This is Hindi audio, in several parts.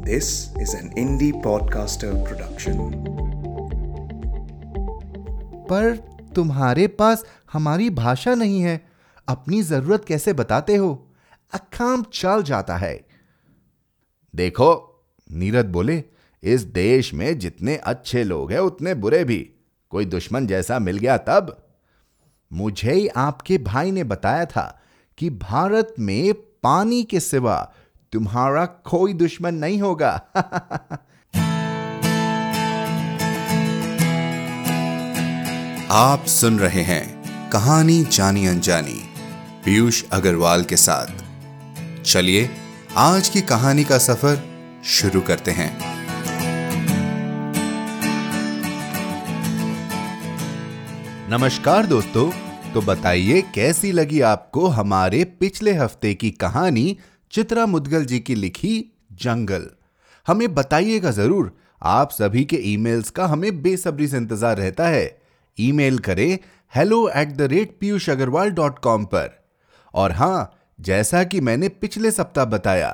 This is an indie podcaster production. पर तुम्हारे पास हमारी भाषा नहीं है। अपनी ज़रूरत कैसे बताते हो? अखाम चल जाता है। देखो, नीरद बोले, इस देश में जितने अच्छे लोग हैं, उतने बुरे भी। कोई दुश्मन जैसा मिल गया तब? मुझे ही आपके भाई ने बताया था कि भारत में पानी के सिवा तुम्हारा कोई दुश्मन नहीं होगा। आप सुन रहे हैं कहानी जानी अनजानी, पीयूष अग्रवाल के साथ। चलिए, आज की कहानी का सफ़र शुरू करते हैं। नमस्कार दोस्तों तो बताइए कैसी लगी आपको हमारे पिछले हफ़्ते की कहानी चित्रा मुदगल जी की लिखी जंगल। हमें बताइएगा ज़रूर, आप सभी के ईमेल्स का हमें बेसब्री से इंतज़ार रहता है। ईमेल करें hello at the rate Piyush Agarwal dot com पर। और हाँ, जैसा कि मैंने पिछले सप्ताह बताया,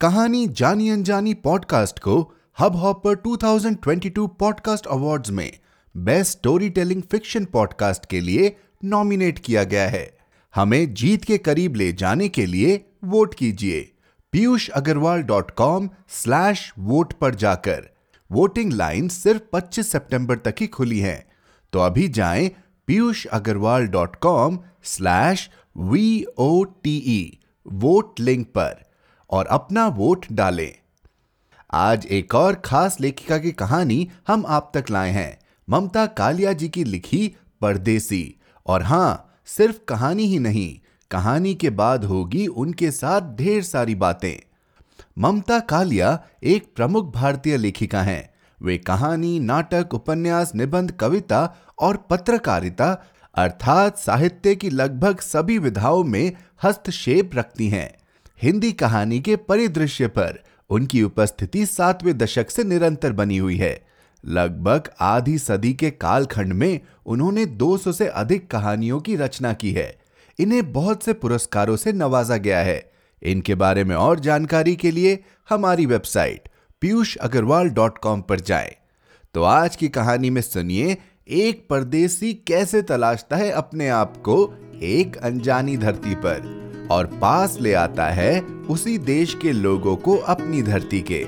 कहानी जानी अनजानी पॉडकास्ट को हब हॉपर 2022 पॉडकास्ट अवार्ड्स में best storytelling fiction podcast के लिए नॉमिनेट किया गया है। हमें जीत के करीब ले जाने के लिए वोट कीजिए। Piyush Agarwal dot com slash vote पर जाकर। वोटिंग लाइन सिर्फ़ 25 सितंबर तक ही खुली है। तो अभी जाएँ Piyush Agarwal dot com slash V O T vote link पर, और अपना वोट डालें। आज एक और खास लेखिका की कहानी हम आप तक लाए हैं। ममता कालिया जी की लिखी परदेसी, और हाँ, सिर्फ़ कहानी ही नहीं कहानी के बाद होगी उनके साथ ढेर सारी बातें। ममता कालिया एक प्रमुख भारतीय लेखिका हैं। वे कहानी, नाटक, उपन्यास, निबंध, कविता और पत्रकारिता अर्थात साहित्य की लगभग सभी विधाओं में हस्तक्षेप रखती हैं। हिंदी कहानी के परिदृश्य पर उनकी उपस्थिति सातवें दशक से निरंतर बनी हुई है। लगभग आधी सदी के कालखंड में उन्होंने 200 से अधिक कहानियों की रचना की है। इन्हें बहुत से पुरस्कारों से नवाजा गया है। इनके बारे में और जानकारी के लिए हमारी website Piyush Agarwal dot com पर जाएँ। तो आज की कहानी में सुनिए, एक परदेसी कैसे तलाशता है अपने आप को एक अनजानी धरती पर और पास ले आता है उसी देश के लोगों को अपनी धरती के।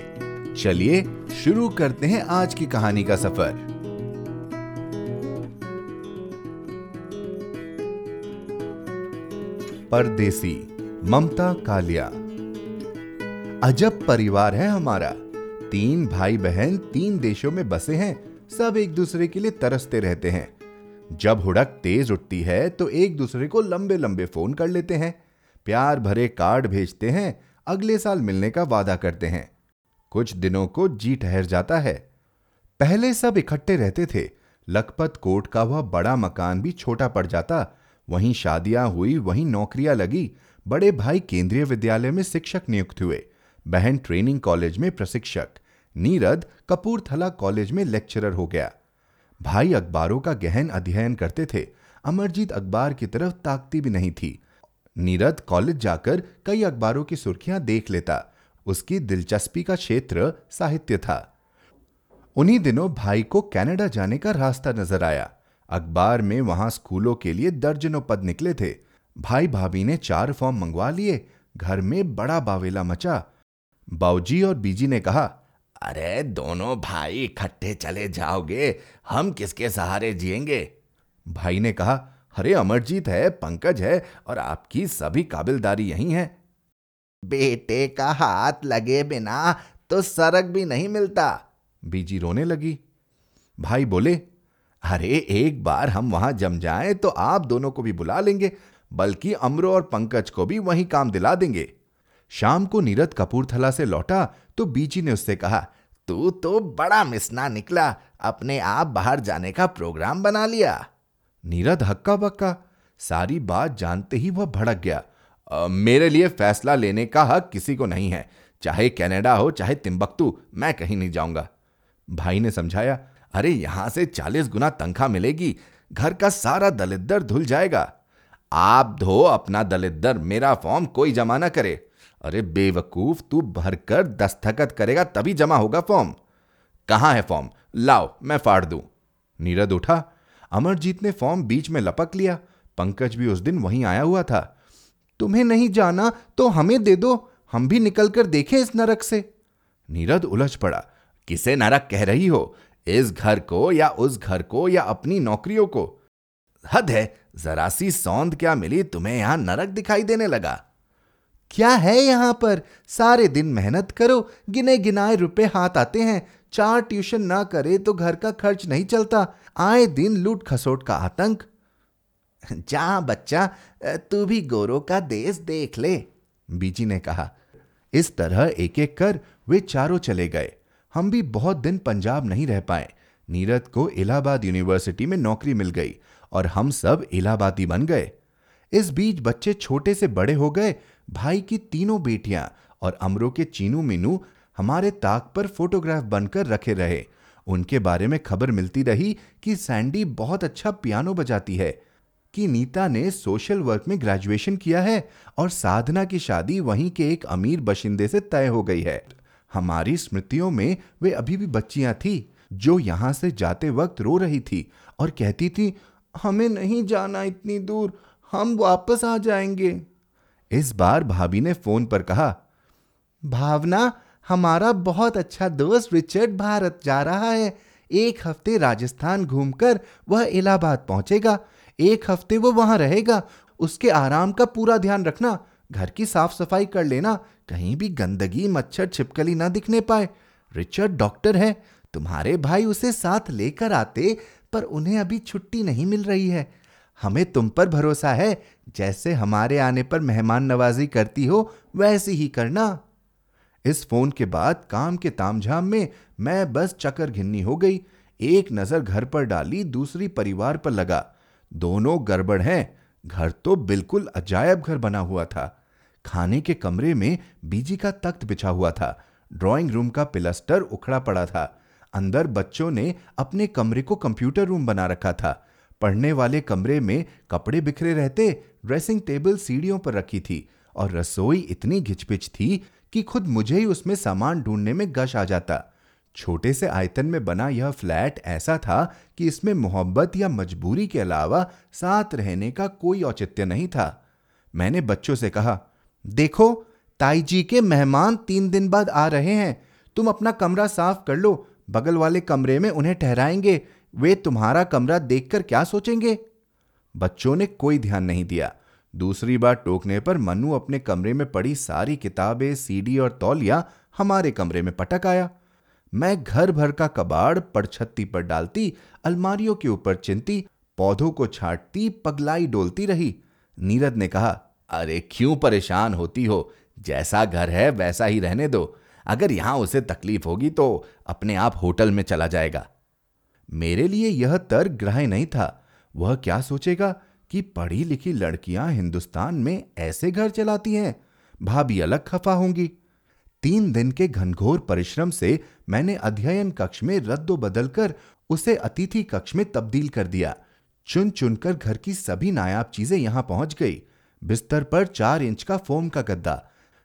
चलिए, शुरू करते हैं आज की कहानी का सफ़र। परदेसी, ममता कालिया। अजब परिवार है हमारा। तीन भाई बहन तीन देशों में बसे हैं, सब एक दूसरे के लिए तरसते रहते हैं। जब हुड़क तेज उठती है तो एक दूसरे को लंबे लंबे फ़ोन कर लेते हैं। प्यार भरे कार्ड भेजते हैं, अगले साल मिलने का वादा करते हैं। कुछ दिनों को जी ठहर जाता है। पहले सब इकट्ठे रहते थे, लखपत कोट का वह बड़ा मकान भी छोटा पड़ जाता वहीं शादियाँ हुई, वहीं नौकरियाँ लगी। बड़े भाई केंद्रीय विद्यालय में शिक्षक नियुक्त हुए। बहन ट्रेनिंग कॉलेज में प्रशिक्षक। नीरद कपूरथला कॉलेज में लेक्चरर हो गया। भाई अखबारों का गहन अध्ययन करते थे। अमरजीत अखबार की तरफ़ ताकती भी नहीं थी। नीरद कॉलेज जाकर कई अखबारों की सुर्खियाँ देख लेता। उसकी दिलचस्पी का क्षेत्र साहित्य था। उन्हीं दिनों भाई को कनाडा जाने का रास्ता नज़र आया। अखबार में वहाँ स्कूलों के लिए दर्जनों पद निकले थे। भाई भाभी ने चार फॉर्म मंगवा लिए। घर में बड़ा बावेला मचा। बाऊजी और बीजी ने कहा अरे दोनों भाई इकट्ठे चले जाओगे हम किसके सहारे जिएँगे? भाई ने कहा अरे अमरजीत है पंकज है और आपकी सभी काबिलदारी यही है। बेटे का हाथ लगे बिना तो सरक भी नहीं मिलता। बीजी रोने लगी। भाई बोले अरे एक बार हम वहाँ जम जाएँ तो आप दोनों को भी बुला लेंगे बल्कि अमरो और पंकज को भी वही काम दिला देंगे। शाम को नीरद कपूरथला से लौटा तो बीजी ने उससे कहा तू तो बड़ा मिसना निकला अपने आप बाहर जाने का प्रोग्राम बना लिया। नीरद हक्का बक्का सारी बात जानते ही वह भड़क गया। आ, मेरे लिए फैसला लेने का हक किसी को नहीं है। चाहे कनाडा हो चाहे तिम्बकतू मैं कहीं नहीं जाऊँगा। भाई ने समझाया अरे, यहाँ से चालीस गुना तनख्वाह मिलेगी। घर का सारा दलित धुल जाएगा। आप धो अपना दलित मेरा फॉर्म कोई जमा ना करे। अरे, बेवकूफ़, तू भरकर दस्तखत करेगा तभी जमा होगा फॉर्म। कहाँ है फॉर्म? लाओ, मैं फाड़ दूँ। नीरद उठा। अमरजीत ने फॉर्म बीच में लपक लिया। पंकज भी उस दिन वहीं आया हुआ था। तुम्हें नहीं जाना तो हमें दे दो। हम भी निकल कर देखें इस नरक से। नीरद उलझ पड़ा। किसे नरक कह रही हो? इस घर को या उस घर को या अपनी नौकरियों को। हद है, जरा सी सौंद क्या मिली तुम्हें यहाँ नरक दिखाई देने लगा। क्या है यहाँ पर? सारे दिन मेहनत करो गिने गिनाए रुपए हाथ आते हैं। चार ट्यूशन ना करे तो घर का खर्च नहीं चलता। आए दिन लूट खसोट का आतंक। जा बच्चा, तू भी गोरों का देश देख ले, बीजी ने कहा। इस तरह एक एक कर वे चारों चले गए। हम भी बहुत दिन पंजाब नहीं रह पाए। नीरद को इलाहाबाद यूनिवर्सिटी में नौकरी मिल गई और हम सब इलाहाबादी बन गए। इस बीच बच्चे छोटे से बड़े हो गए, भाई की तीनों बेटियाँ और अमरों के चीनू मीनू हमारे ताक पर फोटोग्राफ बनकर रखे रहे। उनके बारे में खबर मिलती रही कि सैंडी बहुत अच्छा पियानो बजाती है, कि नीता ने सोशल वर्क में ग्रेजुएशन किया है और साधना की शादी वहीं के एक अमीर बशिंदे से तय हो गई है। हमारी स्मृतियों में वे अभी भी बच्चियाँ थी, जो यहाँ से जाते वक्त रो रही थी और कहती थी, हमें नहीं जाना इतनी दूर, हम वापस आ जाएँगे। इस बार भाभी ने फ़ोन पर कहा, भावना, हमारा बहुत अच्छा दोस्त रिचर्ड भारत जा रहा है। एक हफ़्ते राजस्थान घूमकर वह इलाहाबाद पहुंचेगा, एक हफ़्ते वो वहाँ रहेगा। उसके आराम का पूरा ध्यान रखना घर की साफ़ सफ़ाई कर लेना, कहीं भी गंदगी, मच्छर छिपकली ना दिखने पाए। रिचर्ड डॉक्टर है, तुम्हारे भाई उसे साथ लेकर आते, पर उन्हें अभी छुट्टी नहीं मिल रही है। हमें तुम पर भरोसा है, जैसे हमारे आने पर मेहमान नवाजी करती हो, वैसे ही करना। इस फ़ोन के बाद काम के तामझाम में मैं बस चक्कर घिन्नी हो गई। एक नज़र घर पर डाली, दूसरी परिवार पर लगा। दोनों गड़बड़ हैं। घर तो बिल्कुल अजायब घर बना हुआ था। खाने के कमरे में बीजी का तख्त बिछा हुआ था। ड्राइंग रूम का पिलस्टर उखड़ा पड़ा था। अंदर बच्चों ने अपने कमरे को कंप्यूटर रूम बना रखा था। पढ़ने वाले कमरे में कपड़े बिखरे रहते, ड्रेसिंग टेबल सीढ़ियों पर रखी थी और रसोई इतनी घिचपिच थी कि खुद मुझे ही उसमें सामान ढूँढने में गश आ जाता। छोटे से आयतन में बना यह फ्लैट ऐसा था कि इसमें मोहब्बत या मजबूरी के अलावा साथ रहने का कोई औचित्य नहीं था। मैंने बच्चों से कहा देखो ताई जी के मेहमान तीन दिन बाद आ रहे हैं। तुम अपना कमरा साफ़ कर लो। बगल वाले कमरे में उन्हें ठहराएँगे। वे तुम्हारा कमरा देखकर क्या सोचेंगे? बच्चों ने कोई ध्यान नहीं दिया। दूसरी बार टोकने पर मनु अपने कमरे में पड़ी सारी किताबें, सीडी और तौलिया हमारे कमरे में पटक आया। मैं घर भर का कबाड़ पड़छत्ती पर डालती, अलमारियों के ऊपर चिंती, पौधों को छाटती, पगलाई डोलती रही। नीरद ने कहा अरे क्यों परेशान होती हो? जैसा घर है, वैसा ही रहने दो। अगर यहाँ उसे तकलीफ़ होगी तो अपने आप होटल में चला जाएगा। मेरे लिए यह तर्क ग्रह नहीं था। वह क्या सोचेगा कि पढ़ी लिखी लड़कियाँ हिंदुस्तान में ऐसे घर चलाती हैं? भाभी अलग खफा होंगी। तीन दिन के घनघोर परिश्रम से मैंने अध्ययन कक्ष में रद्दो बदल कर उसे अतिथि कक्ष में तब्दील कर दिया। चुन चुनकर घर की सभी नायाब चीज़ें यहाँ पहुँच गई। बिस्तर पर चार इंच का फोम का गद्दा,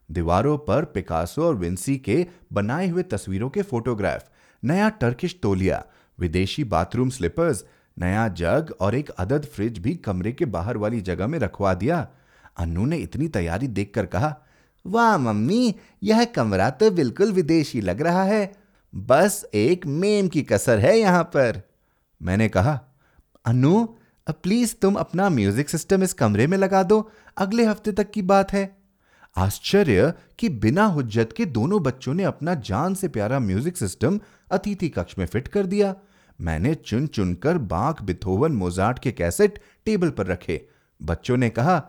दीवारों पर पिकासो और विंसी के बनाए हुए तस्वीरों के फोटोग्राफ, नया टर्किश तोलिया, विदेशी बाथरूम स्लीपर्स नया जग और एक अदद फ्रिज भी कमरे के बाहर वाली जगह में रखवा दिया। अन्नू ने इतनी तैयारी देखकर कहा, वाह मम्मी, यह कमरा तो बिल्कुल विदेशी लग रहा है। बस एक मेम की कसर है यहाँ पर। मैंने कहा अनु प्लीज़ तुम अपना म्यूज़िक सिस्टम इस कमरे में लगा दो। अगले हफ़्ते तक की बात है। आश्चर्य कि बिना हुज्जत के दोनों बच्चों ने अपना जान से प्यारा म्यूज़िक सिस्टम अतिथि कक्ष में फिट कर दिया। मैंने चुन चुनकर बाघ बिथोवन मोजार्ट के कैसेट टेबल पर रखे। बच्चों ने कहा,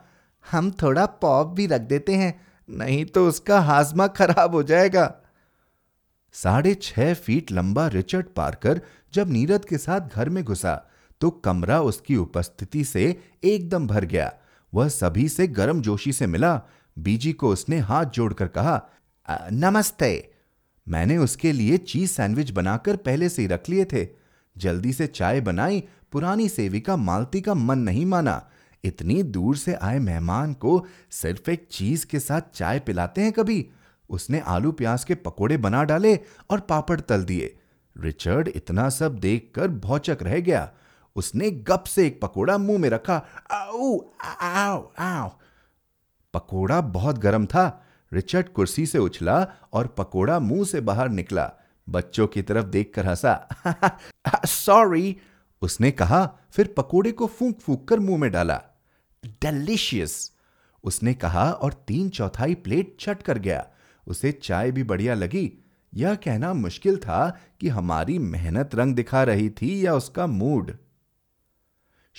हम थोड़ा पॉप भी रख देते हैं, नहीं तो उसका हाजमा खराब हो जाएगा। साढ़े छह फीट लंबा रिचर्ड पार्कर जब नीरद के साथ घर में घुसा तो कमरा उसकी उपस्थिति से एकदम भर गया। वह सभी से गर्म जोशी से मिला। बीजी को उसने हाथ जोड़कर कहा नमस्ते। मैंने उसके लिए चीज़ सैंडविच बनाकर पहले से ही रख लिए थे। जल्दी से चाय बनाई, पुरानी सेविका मालती का मन नहीं माना। इतनी दूर से आए मेहमान को सिर्फ़ एक चीज़ के साथ चाय पिलाते हैं कभी। उसने आलू प्याज के पकोड़े बना डाले और पापड़ तल दिए। रिचर्ड इतना सब देखकर भौचक रह गया। उसने गप से एक पकोड़ा मुँह में रखा आओ आओ आओ पकोड़ा बहुत गर्म था। रिचर्ड कुर्सी से उछला और पकोड़ा मुँह से बाहर निकला। बच्चों की तरफ़ देखकर हंसा, सॉरी। उसने कहा, फिर पकोड़े को फूंक फूंक कर मुँह में डाला। डेलिशियस उसने कहा और तीन चौथाई प्लेट छट कर गया। उसे चाय भी बढ़िया लगी। यह कहना मुश्किल था कि हमारी मेहनत रंग दिखा रही थी या उसका मूड।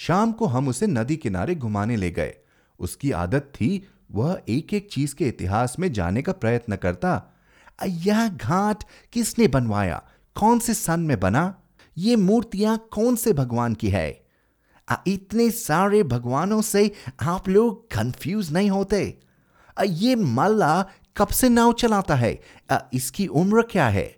शाम को हम उसे नदी किनारे घुमाने ले गए। उसकी आदत थी वह एक एक चीज़ के इतिहास में जाने का प्रयत्न करता यह घाट किसने बनवाया? कौन से सन में बना? ये मूर्तियाँ कौन से भगवान की है? आ, इतने सारे भगवानों से आप लोग कंफ्यूज नहीं होते। आ, ये मल्ला कब से नाव चलाता है? आ, इसकी उम्र क्या है?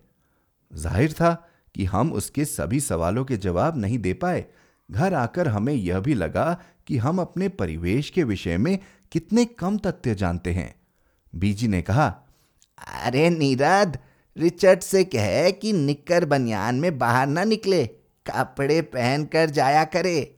ज़ाहिर था कि हम उसके सभी सवालों के जवाब नहीं दे पाए। घर आकर हमें यह भी लगा कि हम अपने परिवेश के विषय में कितने कम तथ्य जानते हैं। बीजी ने कहा, अरे नीरद, रिचर्ड से कहे कि निक्कर बनियान में बाहर ना निकले, कपड़े पहन कर जाया करे।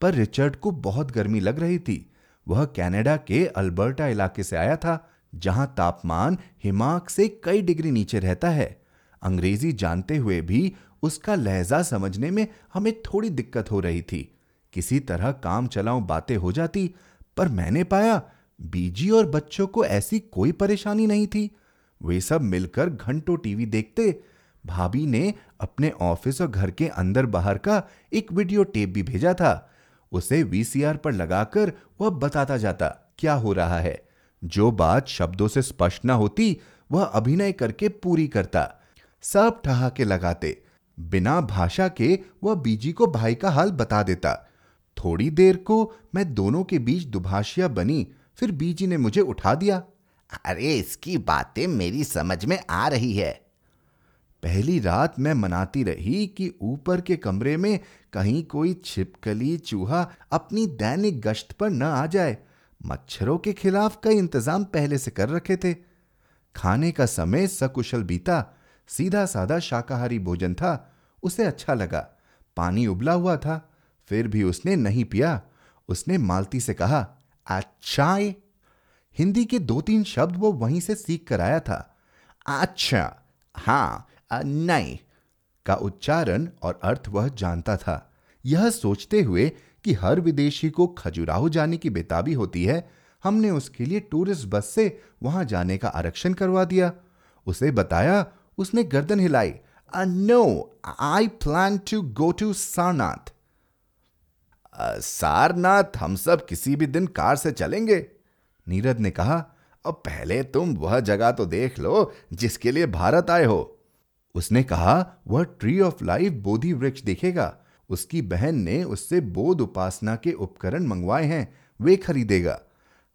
पर रिचर्ड को बहुत गर्मी लग रही थी। वह कनाडा के अल्बर्टा इलाके से आया था, जहाँ तापमान हिमाक से कई डिग्री नीचे रहता है। अंग्रेज़ी जानते हुए भी उसका लहजा समझने में हमें थोड़ी दिक्कत हो रही थी। किसी तरह काम चलाऊं बातें हो जाती, पर मैंने पाया बीजी और बच्चों को ऐसी कोई परेशानी नहीं थी। वे सब मिलकर घंटों टीवी देखते, भाभी ने अपने ऑफ़िस और घर के अंदर बाहर का एक वीडियो टेप भी भेजा था। उसे वीसीआर पर लगाकर वह बताता जाता, क्या हो रहा है? जो बात शब्दों से स्पष्ट न होती, वह अभिनय करके पूरी करता। सब ठहाके लगाते बिना भाषा के वह बीजी को भाई का हाल बता देता। थोड़ी देर को मैं दोनों के बीच दुभाषिया बनी, फिर बीजी ने मुझे उठा दिया। अरे, इसकी बातें मेरी समझ में आ रही है। पहली रात मैं मनाती रही कि ऊपर के कमरे में कहीं कोई छिपकली चूहा अपनी दैनिक गश्त पर न आ जाए। मच्छरों के खिलाफ कई इंतज़ाम पहले से कर रखे थे। खाने का समय सकुशल बीता। सीधा साधा शाकाहारी भोजन था, उसे अच्छा लगा। पानी उबला हुआ था, फिर भी उसने नहीं पिया। उसने मालती से कहा अच्छा हिंदी के दो तीन शब्द वो वहीं से सीख कर आया था। अच्छा हाँ नहीं। का उच्चारण और अर्थ वह जानता था। यह सोचते हुए कि हर विदेशी को खजुराहो जाने की बेताबी होती है, हमने उसके लिए टूरिस्ट बस से वहाँ जाने का आरक्षण करवा दिया। उसे बताया उसने गर्दन हिलाई। No I plan to go to Sarnath Sarnath हम सब किसी भी दिन कार से चलेंगे, नीरद ने कहा। अब पहले तुम वह जगह तो देख लो जिसके लिए भारत आए हो। उसने कहा, वह ट्री ऑफ़ लाइफ बोधि वृक्ष देखेगा। उसकी बहन ने उससे बोध उपासना के उपकरण मंगवाए हैं, वे खरीदेगा।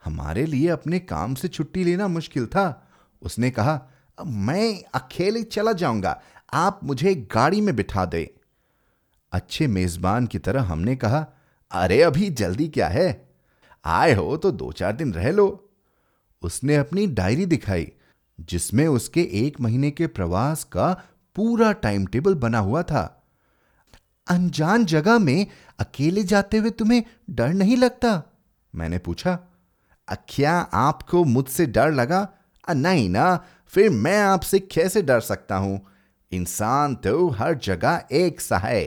हमारे लिए अपने काम से छुट्टी लेना मुश्किल था। उसने कहा मैं अकेले चला जाऊँगा। आप मुझे गाड़ी में बिठा दे। अच्छे मेजबान की तरह हमने कहा अरे अभी जल्दी क्या है? आए हो तो दो चार दिन रह लो। उसने अपनी डायरी दिखाई जिसमें उसके एक महीने के प्रवास का पूरा टाइम टेबल बना हुआ था। अनजान जगह में अकेले जाते हुए तुम्हें डर नहीं लगता? मैंने पूछा। क्या आपको मुझसे डर लगा? आ, नहीं ना। फिर मैं आपसे कैसे डर सकता हूँ? इंसान तो हर जगह एक सा है।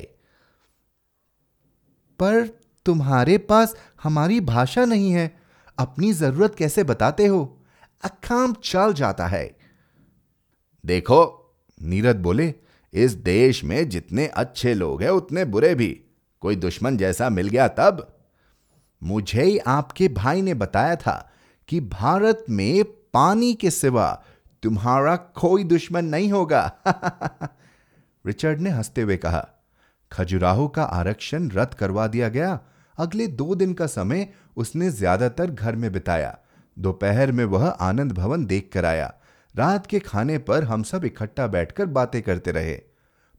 पर तुम्हारे पास हमारी भाषा नहीं है। अपनी ज़रूरत कैसे बताते हो? अखाम चल जाता है। देखो, नीरद बोले, इस देश में जितने अच्छे लोग हैं, उतने बुरे भी। कोई दुश्मन जैसा मिल गया तब। मुझे ही आपके भाई ने बताया था कि भारत में पानी के सिवा तुम्हारा कोई दुश्मन नहीं होगा। रिचर्ड ने हँसते हुए कहा, खजुराहो का आरक्षण रद्द करवा दिया गया। अगले दो दिन का समय उसने ज़्यादातर घर में बिताया। दोपहर में वह आनंद भवन देख कर आया। रात के खाने पर हम सब इकट्ठा बैठकर बातें करते रहे।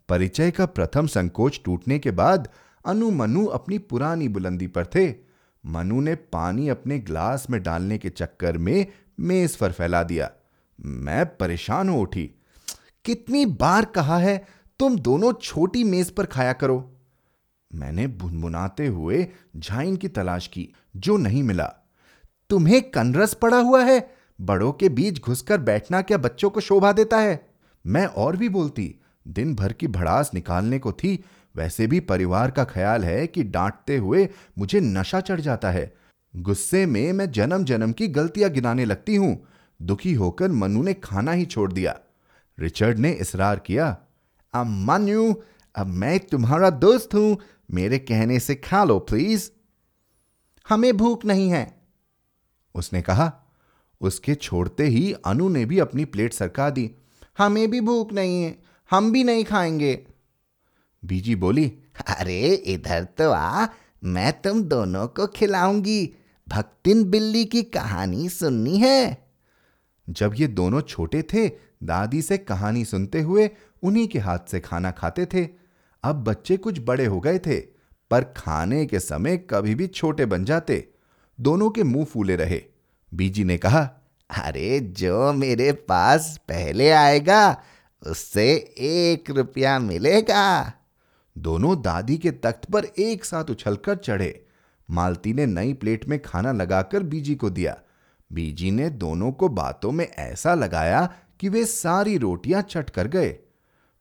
परिचय का प्रथम संकोच टूटने के बाद अनु मनु अपनी पुरानी बुलंदी पर थे। मनु ने पानी अपने ग्लास में डालने के चक्कर में मेज पर फैला दिया। मैं परेशान हो, उठी। कितनी बार कहा है, तुम दोनों छोटी मेज पर खाया करो। मैंने बुनबुनाते हुए झाइन की तलाश की, जो नहीं मिला। तुम्हें कनरस पड़ा हुआ है? बड़ों के बीच घुसकर बैठना क्या बच्चों को शोभा देता है? मैं और भी बोलती दिन भर की भड़ास निकालने को थी। वैसे भी परिवार का ख्याल है कि डांटते हुए मुझे नशा चढ़ जाता है। गुस्से में मैं जन्म जन्म की गलतियाँ गिनाने लगती हूँ। दुखी होकर मनु ने खाना ही छोड़ दिया। रिचर्ड ने इसरार किया, अब मनु अब मैं तुम्हारा दोस्त हूँ, मेरे कहने से खा लो प्लीज़ हमें भूख नहीं है, उसने कहा। उसके छोड़ते ही अनु ने भी अपनी प्लेट सरका दी। हमें भी भूख नहीं है, हम भी नहीं खाएँगे। बीजी बोली, अरे, इधर तो आ, मैं तुम दोनों को खिलाऊँगी। भक्तिन बिल्ली की कहानी सुननी है? जब ये दोनों छोटे थे, दादी से कहानी सुनते हुए उन्हीं के हाथ से खाना खाते थे। अब बच्चे कुछ बड़े हो गए थे, पर खाने के समय कभी भी छोटे बन जाते। दोनों के मुँह फूले रहे। बीजी ने कहा, अरे, जो मेरे पास पहले आएगा, उससे एक रुपया मिलेगा। दोनों दादी के तख्त पर एक साथ उछलकर चढ़े। मालती ने नई प्लेट में खाना लगाकर बीजी को दिया। बीजी ने दोनों को बातों में ऐसा लगाया कि वे सारी रोटियाँ चट कर गए।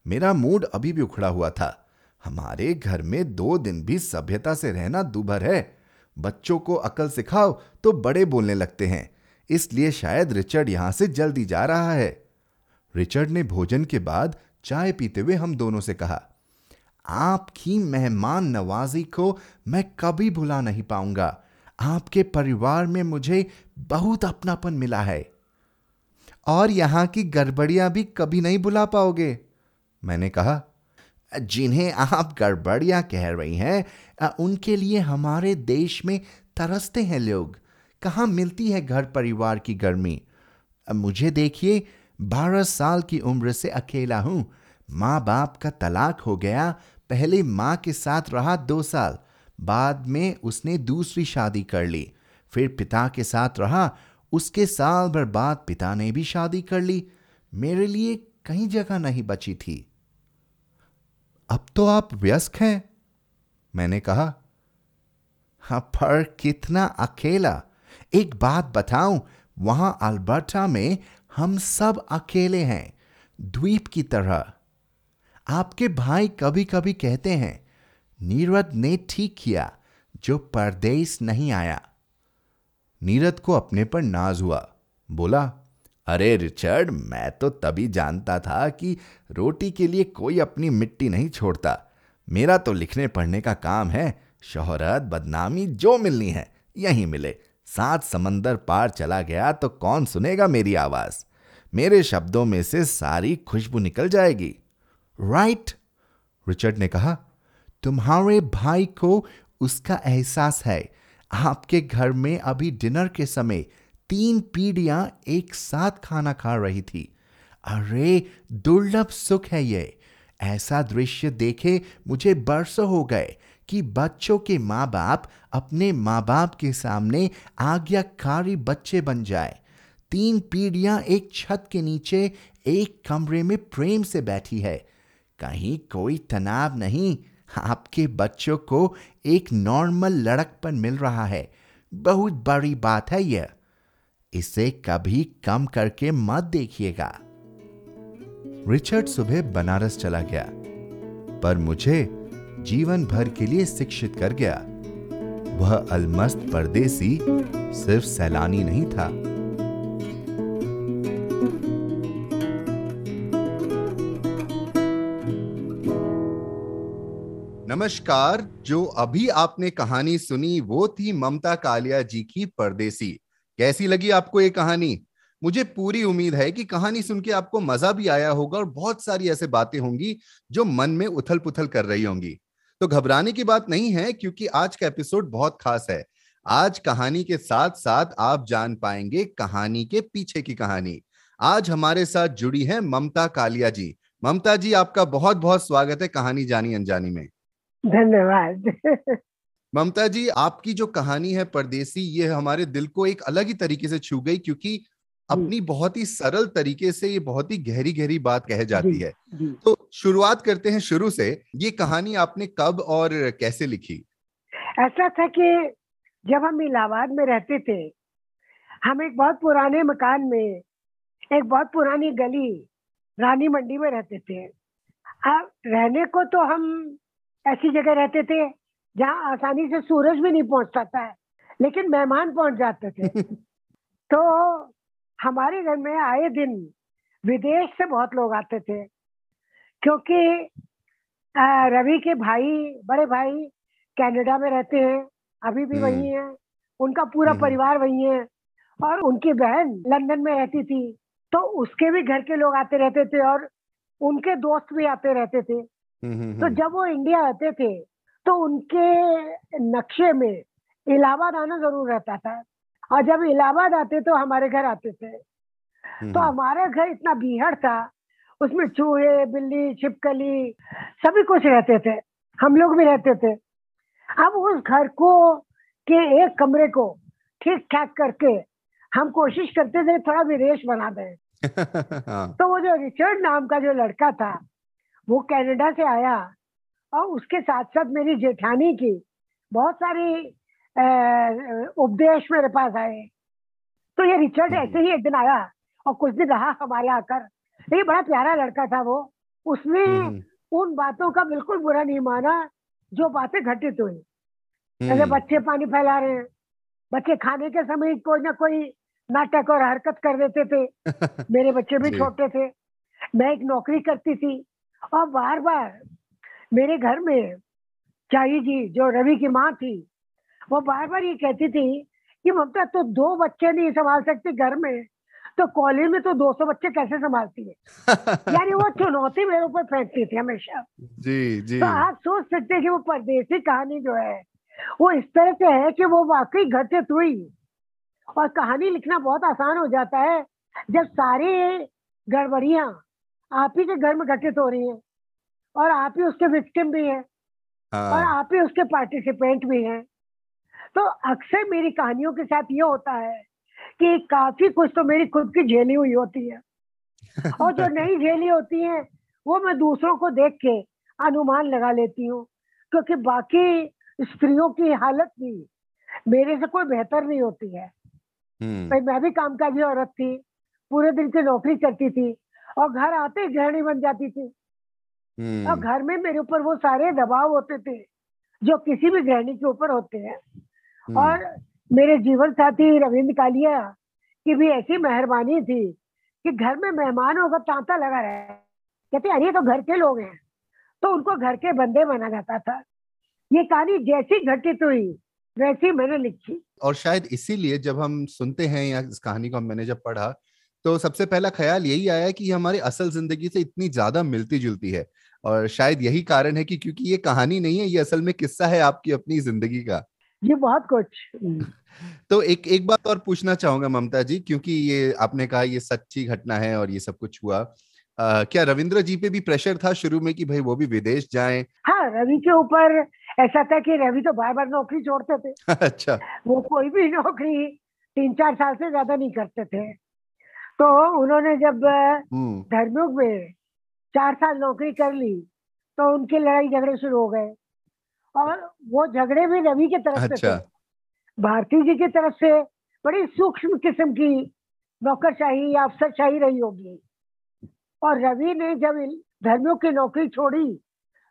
मेरा मूड अभी भी उखड़ा हुआ था। हमारे घर में दो दिन भी सभ्यता से रहना दुभर है। बच्चों को अकल सिखाओ तो बड़े बोलने लगते हैं। इसलिए शायद रिचर्ड यहाँ से जल्दी जा रहा है। रिचर्ड ने भोजन के बाद चाय पीते हुए हम दोनों से कहा, आपकी मेहमान नवाजी को मैं कभी भुला नहीं पाऊँगा। आपके परिवार में मुझे बहुत अपनापन मिला है। और यहाँ की गड़बड़ियाँ भी कभी नहीं बुला पाओगे। मैंने कहा, जिन्हें आप गड़बड़ियाँ कह रही हैं उनके लिए हमारे देश में तरसते हैं लोग। कहाँ मिलती है घर परिवार की गर्मी? मुझे देखिए, बारह साल की उम्र से अकेला हूँ। माँ बाप का तलाक हो गया, पहले माँ के साथ रहा दो साल। बाद में उसने दूसरी शादी कर ली। फिर पिता के साथ रहा, उसके साल भर बाद पिता ने भी शादी कर ली। मेरे लिए कहीं जगह नहीं बची थी। अब तो आप व्यस्क हैं, मैंने कहा। हाँ पर कितना अकेला। एक बात बताऊँ, वहाँ अल्बर्टा में हम सब अकेले हैं, द्वीप की तरह। आपके भाई कभी कभी कहते हैं नीरद ने ठीक किया, जो परदेश नहीं आया। नीरद को अपने पर नाज हुआ। बोला, अरे रिचर्ड, मैं तो तभी जानता था कि रोटी के लिए कोई अपनी मिट्टी नहीं छोड़ता। मेरा तो लिखने पढ़ने का काम है। शोहरत, बदनामी, जो मिलनी है, यहीं मिले। सात समंदर पार चला गया तो कौन सुनेगा मेरी आवाज़? मेरे शब्दों में से सारी खुशबू निकल जाएगी। Right right? रिचर्ड ने कहा। तुम्हारे भाई को उसका एहसास है। आपके घर में अभी डिनर के समय तीन पीढ़ियाँ एक साथ खाना खा रही थी। अरे, दुर्लभ सुख है ये। ऐसा दृश्य देखे मुझे बरसों हो गए कि बच्चों के माँ बाप अपने माँ बाप के सामने आज्ञाकारी बच्चे बन जाए। तीन पीढ़ियाँ एक छत के नीचे एक कमरे में प्रेम से बैठी है। कहीं कोई तनाव नहीं। आपके बच्चों को एक नॉर्मल लड़कपन मिल रहा है। बहुत बड़ी बात है यह। इसे कभी कम करके मत देखिएगा। रिचर्ड सुबह बनारस चला गया, पर मुझे जीवन भर के लिए शिक्षित कर गया। वह अलमस्त परदेसी, सिर्फ़ सैलानी नहीं था। नमस्कार, जो अभी आपने कहानी सुनी वो थी ममता कालिया जी की परदेसी। कैसी लगी आपको ये कहानी? मुझे पूरी उम्मीद है कि कहानी सुन के आपको मज़ा भी आया होगा और बहुत सारी ऐसे बातें होंगी जो मन में उथल पुथल कर रही होंगी। तो घबराने की बात नहीं है, क्योंकि आज का एपिसोड बहुत खास है। आज कहानी के साथ साथ आप जान पाएँगे कहानी के पीछे की कहानी। आज हमारे साथ जुड़ी है ममता कालिया जी। ममता जी, आपका बहुत बहुत स्वागत है कहानी जानी अनजानी में। धन्यवाद। ममता जी आपकी जो कहानी है परदेसी ये हमारे दिल को एक अलग ही तरीके से छू गई क्योंकि अपनी बहुत ही सरल तरीके से ये बहुत ही गहरी गहरी बात कह जाती है। तो शुरुआत करते हैं शुरू से ये कहानी आपने कब और कैसे लिखी? ऐसा था कि जब हम इलाहाबाद में रहते थे हम एक बहुत पुराने मकान में एक बहुत पुरानी गली रानी मंडी में रहते थे। अब रहने को तो हम ऐसी जगह रहते थे जहाँ आसानी से सूरज भी नहीं पहुँच पाता है लेकिन मेहमान पहुँच जाते थे तो हमारे घर में आए दिन विदेश से बहुत लोग आते थे क्योंकि रवि के भाई बड़े भाई कनाडा में रहते हैं अभी भी हम्म। वही हैं उनका पूरा हम्म। परिवार वही है और उनकी बहन लंदन में रहती थी तो उसके भी घर के लोग आते रहते थे और उनके दोस्त भी आते रहते थे हम्म, तो जब वो इंडिया आते थे तो उनके नक्शे में इलाहाबाद आना ज़रूर रहता था। और जब इलाहाबाद आते तो हमारे घर आते थे। तो हमारा घर इतना बीहड़ था उसमें चूहे बिल्ली छिपकली सभी कुछ रहते थे। हम लोग भी रहते थे। अब उस घर को के एक कमरे को ठीक ठाक करके हम कोशिश करते थे थोड़ा विदेश बना दें। हाँ। तो वो जो रिचर्ड नाम का जो लड़का था वो कनाडा से आया और उसके साथ साथ मेरी जेठानी की बहुत सारी उपदेश मेरे पास आए। तो ये रिचर्ड ऐसे ही एक दिन आया और कुछ दिन रहा हमारे आकर। ये बड़ा प्यारा लड़का था वो। उसने हम्म, उन बातों का बिल्कुल बुरा नहीं माना जो बातें घटित हुई। जैसे हम्म, बच्चे पानी फैला रहे हैं। बच्चे खाने के समय कोई ना कोई नाटक और हरकत कर देते थे। मेरे बच्चे भी छोटे थे। मैं एक नौकरी करती थी। और बार बार मेरे घर में चाई जी जो रवि की माँ थी वो बार बार ये कहती थी कि ममता तो दो बच्चे नहीं संभाल सकती घर में तो कॉलेज में तो 200 बच्चे कैसे संभालती है? यानी वो चुनौती मेरे ऊपर फेंकती थी हमेशा। जी जी। तो आप सोच सकते हैं कि वो परदेसी कहानी जो है वो इस तरह से है कि वो वाकई घटित हुई और कहानी लिखना बहुत आसान हो जाता है जब सारी गड़बड़ियाँ आप ही के घर में घटित हो रही है। और आप ही उसके विक्टिम भी हैं। और हाँ आप ही उसके पार्टिसिपेंट भी हैं। तो अक्सर मेरी कहानियों के साथ ये होता है कि काफ़ी कुछ तो मेरी खुद की झेली हुई होती है। और जो नहीं झेली होती है वो मैं दूसरों को देख के अनुमान लगा लेती हूँ। क्योंकि बाकी स्त्रियों की हालत भी मेरे से कोई बेहतर नहीं होती है। हम्म, भाई मैं भी कामकाजी औरत थी पूरे दिन की नौकरी करती थी और घर आते ही गृहिणी बन जाती थी। और हम्म, घर में मेरे ऊपर वो सारे दबाव होते थे जो किसी भी गृहिणी के ऊपर होते हैं। हम्म, और मेरे जीवन साथी रविंद्र कालिया की भी ऐसी मेहरबानी थी कि घर में मेहमानों का तांता लगा रहा। कहते अरे तो घर के लोग हैं। तो उनको घर के बंदे माना जाता था। ये कहानी जैसी घटित हुई वैसी मैंने लिखी। और शायद इसीलिए जब हम सुनते हैं या इस कहानी को मैंने जब पढ़ा तो सबसे पहला ख्याल यही आया कि ये हमारी असल ज़िंदगी से इतनी ज़्यादा मिलती जुलती है। और शायद यही कारण है कि क्योंकि ये कहानी नहीं है ये असल में किस्सा है आपकी अपनी ज़िंदगी का। ये बहुत कुछ। तो एक एक बात और पूछना चाहूँगा ममता जी क्योंकि ये आपने कहा ये सच्ची घटना है और ये सब कुछ हुआ। अ, क्या रविंद्र जी पे भी प्रेशर था शुरू में कि भाई वो भी विदेश जाएँ? हाँ रवि के ऊपर ऐसा था कि रवि तो बार बार नौकरी छोड़ते थे। अच्छा। वो कोई भी नौकरी तीन चार साल से ज़्यादा नहीं करते थे। तो उन्होंने जब हम्म। धर्मयुग में चार साल नौकरी कर ली तो उनके लड़ाई झगड़े शुरू हो गए। और वो झगड़े भी रवि के तरफ़ से अच्छा। थे भारती जी की तरफ़ से बड़ी सूक्ष्म किस्म की नौकरशाही या अफसरशाही रही होगी। और रवि ने जब धर्मियों की नौकरी छोड़ी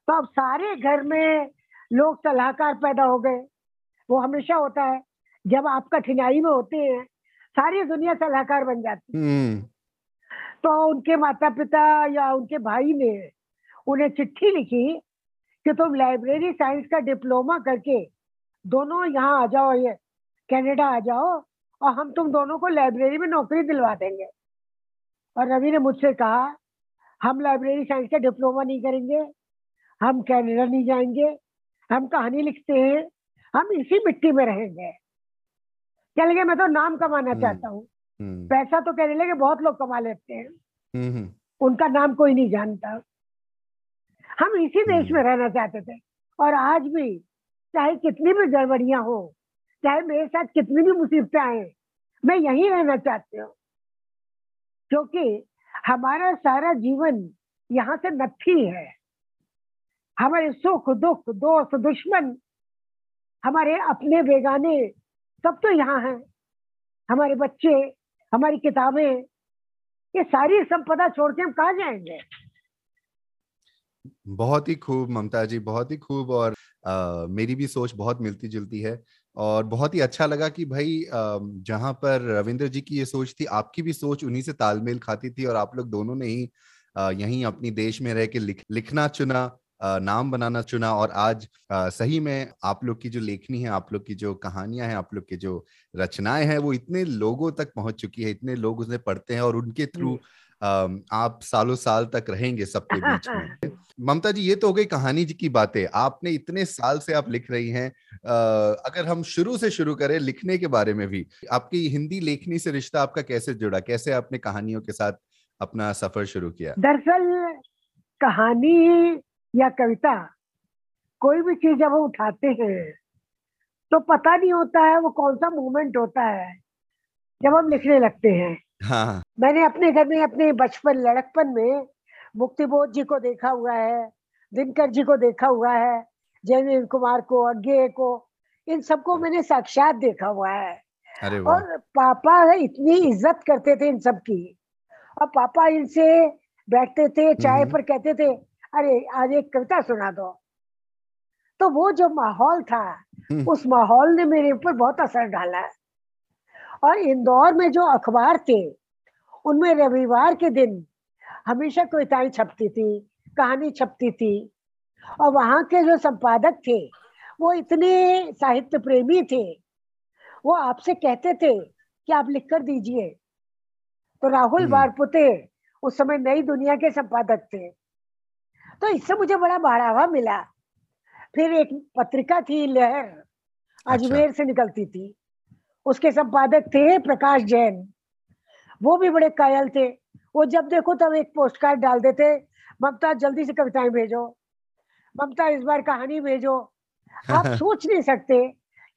तो अब सारे घर में लोग सलाहकार पैदा हो गए। वो हमेशा होता है जब आप कठिनाई में होते हैं सारी दुनिया सलाहकार बन जाती। है हम्म। तो उनके माता पिता या उनके भाई ने उन्हें चिट्ठी लिखी कि तुम लाइब्रेरी साइंस का डिप्लोमा करके दोनों यहाँ आ जाओ ये कनाडा आ जाओ और हम तुम दोनों को लाइब्रेरी में नौकरी दिलवा देंगे। और रवि ने मुझसे कहा हम लाइब्रेरी साइंस का डिप्लोमा नहीं करेंगे हम कनाडा नहीं जाएँगे हम कहानी लिखते हैं हम इसी मिट्टी में रहेंगे। क्या लगे मैं तो नाम कमाना हम्म। चाहता हूँ। हम्म। पैसा तो कहने लगे बहुत लोग कमा लेते हैं। हम्म उनका नाम कोई नहीं जानता। हम इसी देश। में रहना चाहते थे। और आज भी चाहे कितनी भी गड़बड़ियाँ हो चाहे मेरे साथ कितनी भी मुसीबतें आए मैं यहीं रहना चाहती हूँ। क्योंकि हमारा सारा जीवन यहाँ से नथी है। हमारे सुख दुख दोस्त दुश्मन हमारे अपने बेगाने सब तो यहाँ हैं। हमारे बच्चे हमारी किताबें ये सारी संपदा छोड़ के हम कहाँ जाएँगे? बहुत ही खूब ममता जी बहुत ही खूब और आ, मेरी भी सोच बहुत मिलती जुलती है और बहुत ही अच्छा लगा कि भाई जहाँ पर रविंद्र जी की ये सोच थी आपकी भी सोच उन्हीं से तालमेल खाती थी और आप लोग दोनों ने ही यहीं अपनी देश में रह के लिख, लिखना चुना नाम बनाना चुना और आज सही में आप लोग की जो लेखनी है आप लोग की जो कहानियाँ हैं आप लोग की जो रचनाएँ हैं वो इतने लोगों तक पहुँच चुकी है इतने लोग उन्हें पढ़ते हैं और उनके थ्रू आप सालों साल तक रहेंगे सबके बीच में। ममता जी ये तो हो गई कहानी जी की बातें। आपने इतने साल से आप लिख रही हैं। अगर हम शुरू से शुरू करें लिखने के बारे में भी आपकी हिंदी लेखनी से रिश्ता आपका कैसे जुड़ा? कैसे आपने कहानियों के साथ अपना सफ़र शुरू किया? दरअसल कहानी या कविता कोई भी चीज़ जब हम उठाते हैं तो पता नहीं होता है वो कौन सा मोमेंट होता है जब हम लिखने लगते हैं। हाँ। मैंने अपने घर में अपने बचपन लड़कपन में मुक्तिबोध जी को देखा हुआ है दिनकर जी को देखा हुआ है जयवीर कुमार को अज्ञे को इन सबको मैंने साक्षात देखा हुआ है। अरे और पापा इतनी इज़्ज़त करते थे इन सब की। और पापा इनसे बैठते थे चाय पर कहते थे अरे आज एक कविता सुना दो। तो वो जो माहौल था हम्म। उस माहौल ने मेरे ऊपर बहुत असर डाला। और इंदौर में जो अखबार थे उनमें रविवार के दिन हमेशा कविताएँ छपती थी कहानी छपती थी। और वहाँ के जो संपादक थे वो इतने साहित्य प्रेमी थे वो आपसे कहते थे कि आप लिख कर दीजिए। तो राहुल हम्म। बारपुते उस समय नई दुनिया के संपादक थे। तो इससे मुझे बड़ा बढ़ावा मिला फिर एक पत्रिका थी लहर अच्छा। अजमेर अच्छा। से निकलती थी उसके संपादक थे प्रकाश जैन वो भी बड़े कायल थे वो जब देखो तब एक पोस्ट कार्ड डाल देते ममता जल्दी से कविताएँ भेजो ममता इस बार कहानी भेजो आप सोच नहीं सकते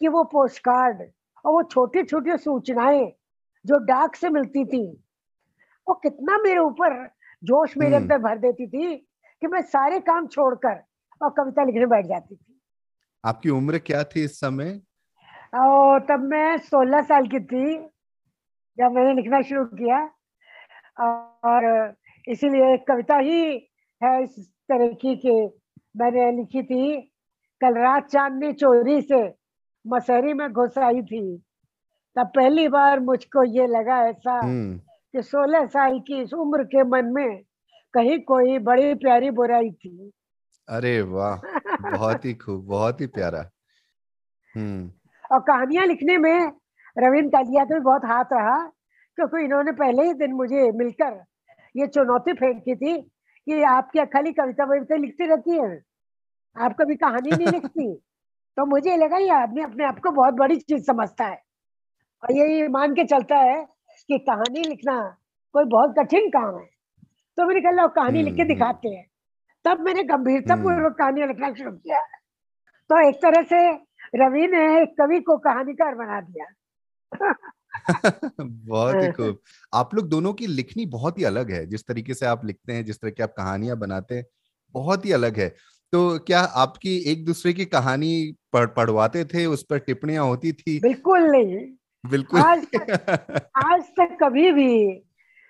कि वो पोस्ट कार्ड और वो छोटी छोटी सूचनाएँ जो डाक से मिलती थी वो कितना मेरे ऊपर जोश मेरे हम्म। अंदर भर देती थी कि मैं सारे काम छोड़कर और कविता लिखने बैठ जाती थी। आपकी उम्र क्या थी इस समय? और तब मैं सोलह साल की थी जब मैंने लिखना शुरू किया। और इसीलिए कविता ही है इस तरह की कि मैंने लिखी थी कल रात चांदनी चोरी से मसहरी में घुस आई थी। तब पहली बार मुझको ये लगा ऐसा हम्म। कि सोलह साल की इस उम्र के मन में कहीं कोई बड़ी प्यारी बुराई थी। अरे वाह बहुत ही खूब बहुत ही प्यारा। हम्म। और कहानियाँ लिखने में रविंद्र कालिया का भी बहुत हाथ रहा क्योंकि इन्होंने पहले ही दिन मुझे मिलकर ये चुनौती फेंकी थी कि आप क्या खाली कविता वविता लिखती रहती है। आप कभी कहानी नहीं लिखती तो मुझे लगा ये आदमी अपने आप को बहुत बड़ी चीज़ समझता है। और ये मान के चलता है कि कहानी लिखना कोई बहुत कठिन काम है। तो मैंने कहा कहानी लिख के हम्म, हम्म। दिखाते हैं। तब मैंने गंभीरता पूर्वक हम्म। कहानियाँ लिखना शुरू किया। तो एक तरह से रवि ने एक कवि को कहानीकार बना दिया। बहुत ही। खूब। आप लोग दोनों की लिखनी बहुत ही अलग है। जिस तरीके से आप लिखते हैं जिस तरह की आप कहानियाँ बनाते हैं बहुत ही अलग है। तो क्या आपकी एक दूसरे की कहानी पढ़ पढ़वाते थे? उस पर टिप्पणियाँ होती थी? बिल्कुल नहीं। बिल्कुल। आज तक आज तक कभी भी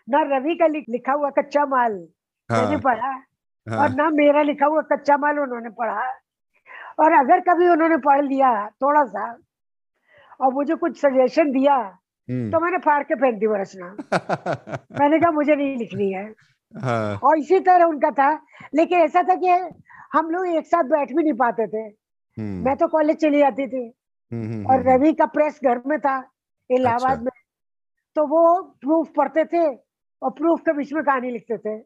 ना रवि का लिखा हुआ कच्चा माल हाँ, मैंने पढ़ा। हाँ, और ना मेरा लिखा हुआ कच्चा माल उन्होंने पढ़ा। और अगर कभी उन्होंने पढ़ लिया थोड़ा सा और मुझे कुछ सजेशन दिया हम्म। तो मैंने फाड़ के फेंक दी वो रचना। मैंने कहा मुझे नहीं लिखनी है। हाँ। और इसी तरह उनका था। लेकिन ऐसा था कि हम लोग एक साथ बैठ भी नहीं पाते थे। हम्म। मैं तो कॉलेज चली जाती थी। हम्म, और रवि का प्रेस घर में था इलाहाबाद अच्छा। में। तो वो प्रूफ पढ़ते थे। और प्रूफ के बीच में कहानी लिखते थे।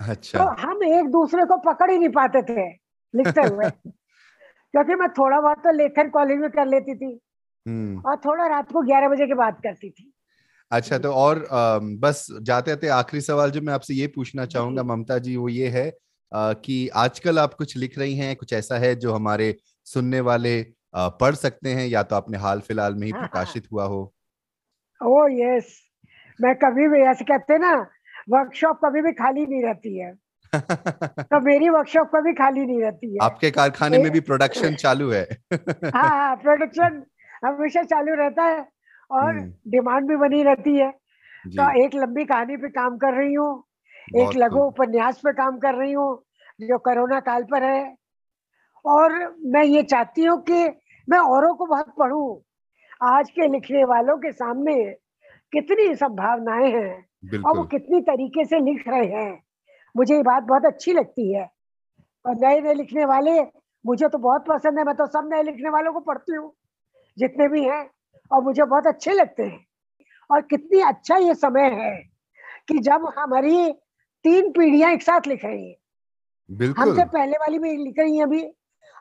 अच्छा। तो हम एक दूसरे को पकड़ ही नहीं पाते थे लिखते हुए। क्योंकि मैं थोड़ा बहुत तो लेखन कॉलेज में कर लेती थी हम्म। और थोड़ा रात को ग्यारह बजे के बाद करती थी। अच्छा तो और आ, बस जाते जाते आखिरी सवाल जो मैं आपसे ये पूछना चाहूँगा ममता जी वो ये है आ, कि आजकल आप कुछ लिख रही हैं कुछ ऐसा है जो हमारे सुनने वाले अ, पढ़ सकते हैं या तो आपने हाल फ़िलहाल में ही हाँ, हाँ। प्रकाशित हुआ हो? ओ यस मैं कभी भी ऐसे कहते हैं ना वर्कशॉप कभी भी खाली नहीं रहती है। तो मेरी वर्कशॉप कभी खाली नहीं रहती है। आपके कारखाने में भी प्रोडक्शन चालू है। हाँ हाँ प्रोडक्शन हमेशा चालू रहता है और हम्म। डिमांड भी बनी रहती है। तो एक लंबी कहानी पे काम कर रही हूँ एक लघु उपन्यास पे काम कर रही हूँ जो कोरोना काल पर है। और मैं ये चाहती हूँ कि मैं औरों को बहुत पढ़ू। आज के लिखने वालों के सामने कितनी संभावनाएँ हैं और वो कितनी तरीके से लिख रहे हैं। मुझे ये बात बहुत अच्छी लगती है। और नए नए लिखने वाले मुझे तो बहुत पसंद है मैं तो सब नए लिखने वालों को पढ़ती हूँ जितने भी हैं और मुझे बहुत अच्छे लगते हैं। और कितनी अच्छा ये समय है कि जब हमारी तीन पीढ़ियाँ एक साथ लिख रही है। हमसे पहले वाली भी लिख रही है अभी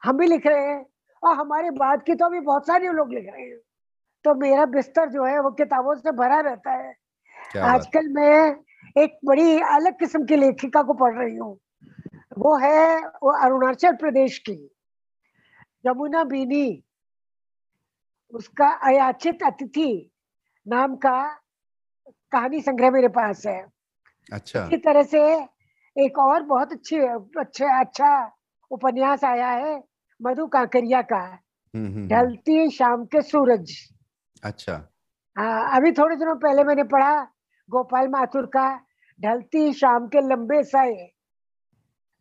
हम भी लिख रहे हैं और हमारे बाद की तो अभी बहुत सारे लोग लिख रहे हैं। तो मेरा बिस्तर जो है वो किताबों से भरा रहता है। आजकल मैं एक बड़ी अलग किस्म की लेखिका को पढ़ रही हूँ। वो है वो अरुणाचल प्रदेश की यमुना बीनी। उसका अयाचित अतिथि नाम का कहानी संग्रह मेरे पास है। अच्छा। इसी तरह से एक और बहुत अच्छी अच्छा अच्छा उपन्यास आया है मधु कांकरिया का। हम्म, हम्म, हम्म, ढलती शाम के सूरज। अच्छा। हाँ अभी थोड़े दिनों पहले मैंने पढ़ा, गोपाल माथुर का ढलती शाम के लंबे साए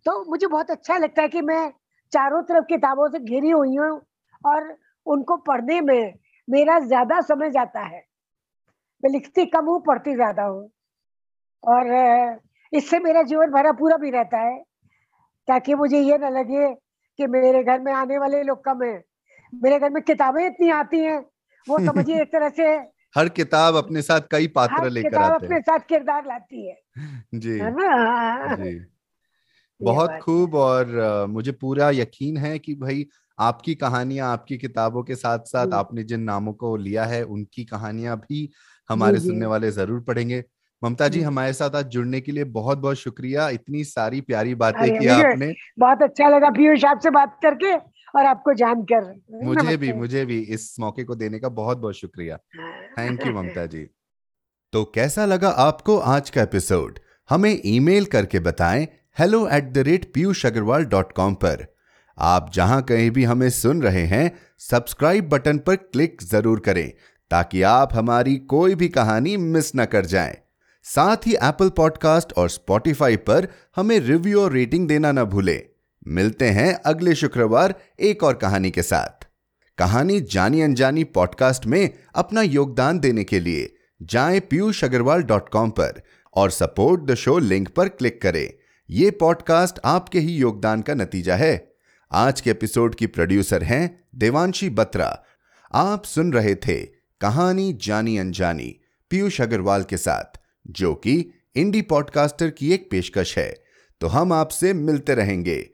तो मुझे बहुत अच्छा लगता है कि मैं चारों तरफ़ किताबों से घिरी हुई हूँ और उनको पढ़ने में मेरा ज़्यादा समय जाता है। मैं लिखती कम हूँ, पढ़ती ज़्यादा हूँ। और इससे मेरा जीवन भरा पूरा भी रहता है, ताकि मुझे ये ना लगे कि मेरे घर में आने वाले लोग कम है। मेरे घर में किताबें इतनी आती हैं वो समझिए एक तरह से हर किताब अपने साथ कई पात्र लेकर आते अपने साथ किरदार लाती है। जी। है ना? जी। बहुत खूब और मुझे पूरा यकीन है कि भाई आपकी कहानियाँ आपकी किताबों के साथ साथ आपने जिन नामों को लिया है उनकी कहानियाँ भी हमारे सुनने वाले ज़रूर पढ़ेंगे। ममता जी जी। हमारे साथ आज जुड़ने के लिए बहुत बहुत शुक्रिया। इतनी सारी प्यारी बातें की आपने। बहुत अच्छा लगा पीयूष आपसे बात करके। और आपको जानकर। मुझे भी मुझे भी इस मौके को देने का बहुत बहुत शुक्रिया। Thank you Mamta ji. तो कैसा लगा आपको आज का एपिसोड हमें ईमेल करके बताएँ hello at the rate Piyush Agarwal dot com पर। आप जहाँ कहीं भी हमें सुन रहे हैं सब्सक्राइब बटन पर क्लिक ज़रूर करें ताकि आप हमारी कोई भी कहानी मिस न कर जाएँ। साथ ही एप्पल पॉडकास्ट और स्पॉटिफाई पर हमें रिव्यू और रेटिंग देना न भूलें। मिलते हैं अगले शुक्रवार एक और कहानी के साथ। कहानी जानी अनजानी पॉडकास्ट में अपना योगदान देने के लिए जाएँ पीयूष अग्रवाल डॉट कॉम पर और सपोर्ट द शो लिंक पर क्लिक करें। यह पॉडकास्ट आपके ही योगदान का नतीजा है। आज के एपिसोड की प्रोड्यूसर हैं देवांशी बत्रा। आप सुन रहे थे कहानी जानी अनजानी पीयूष अग्रवाल के साथ, जो कि इंडी पॉडकास्टर की एक पेशकश है। तो हम आपसे मिलते रहेंगे।